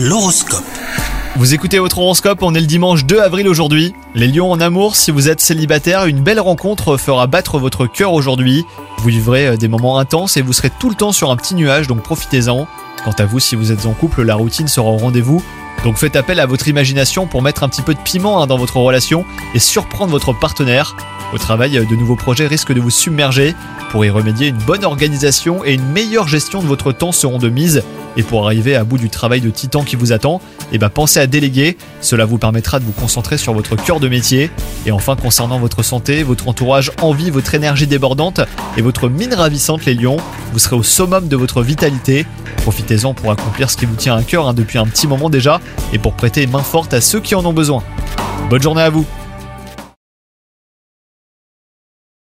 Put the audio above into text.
L'horoscope. Vous écoutez votre horoscope, on est le dimanche 2 avril aujourd'hui. Les lions en amour, si vous êtes célibataire, une belle rencontre fera battre votre cœur aujourd'hui. Vous vivrez euh, des moments intenses et vous serez tout le temps sur un petit nuage, donc profitez-en. Quant à vous, si vous êtes en couple, la routine sera au rendez-vous. Donc faites appel à votre imagination pour mettre un petit peu de piment hein, dans votre relation et surprendre votre partenaire. Au travail, euh, de nouveaux projets risquent de vous submerger. Pour y remédier, une bonne organisation et une meilleure gestion de votre temps seront de mise. Et pour arriver à bout du travail de titan qui vous attend, eh ben pensez à déléguer. Cela vous permettra de vous concentrer sur votre cœur de métier. Et enfin, concernant votre santé, votre entourage envie votre énergie débordante et votre mine ravissante, les lions. Vous serez au summum de votre vitalité. Profitez-en pour accomplir ce qui vous tient à cœur hein, depuis un petit moment déjà et pour prêter main forte à ceux qui en ont besoin. Bonne journée à vous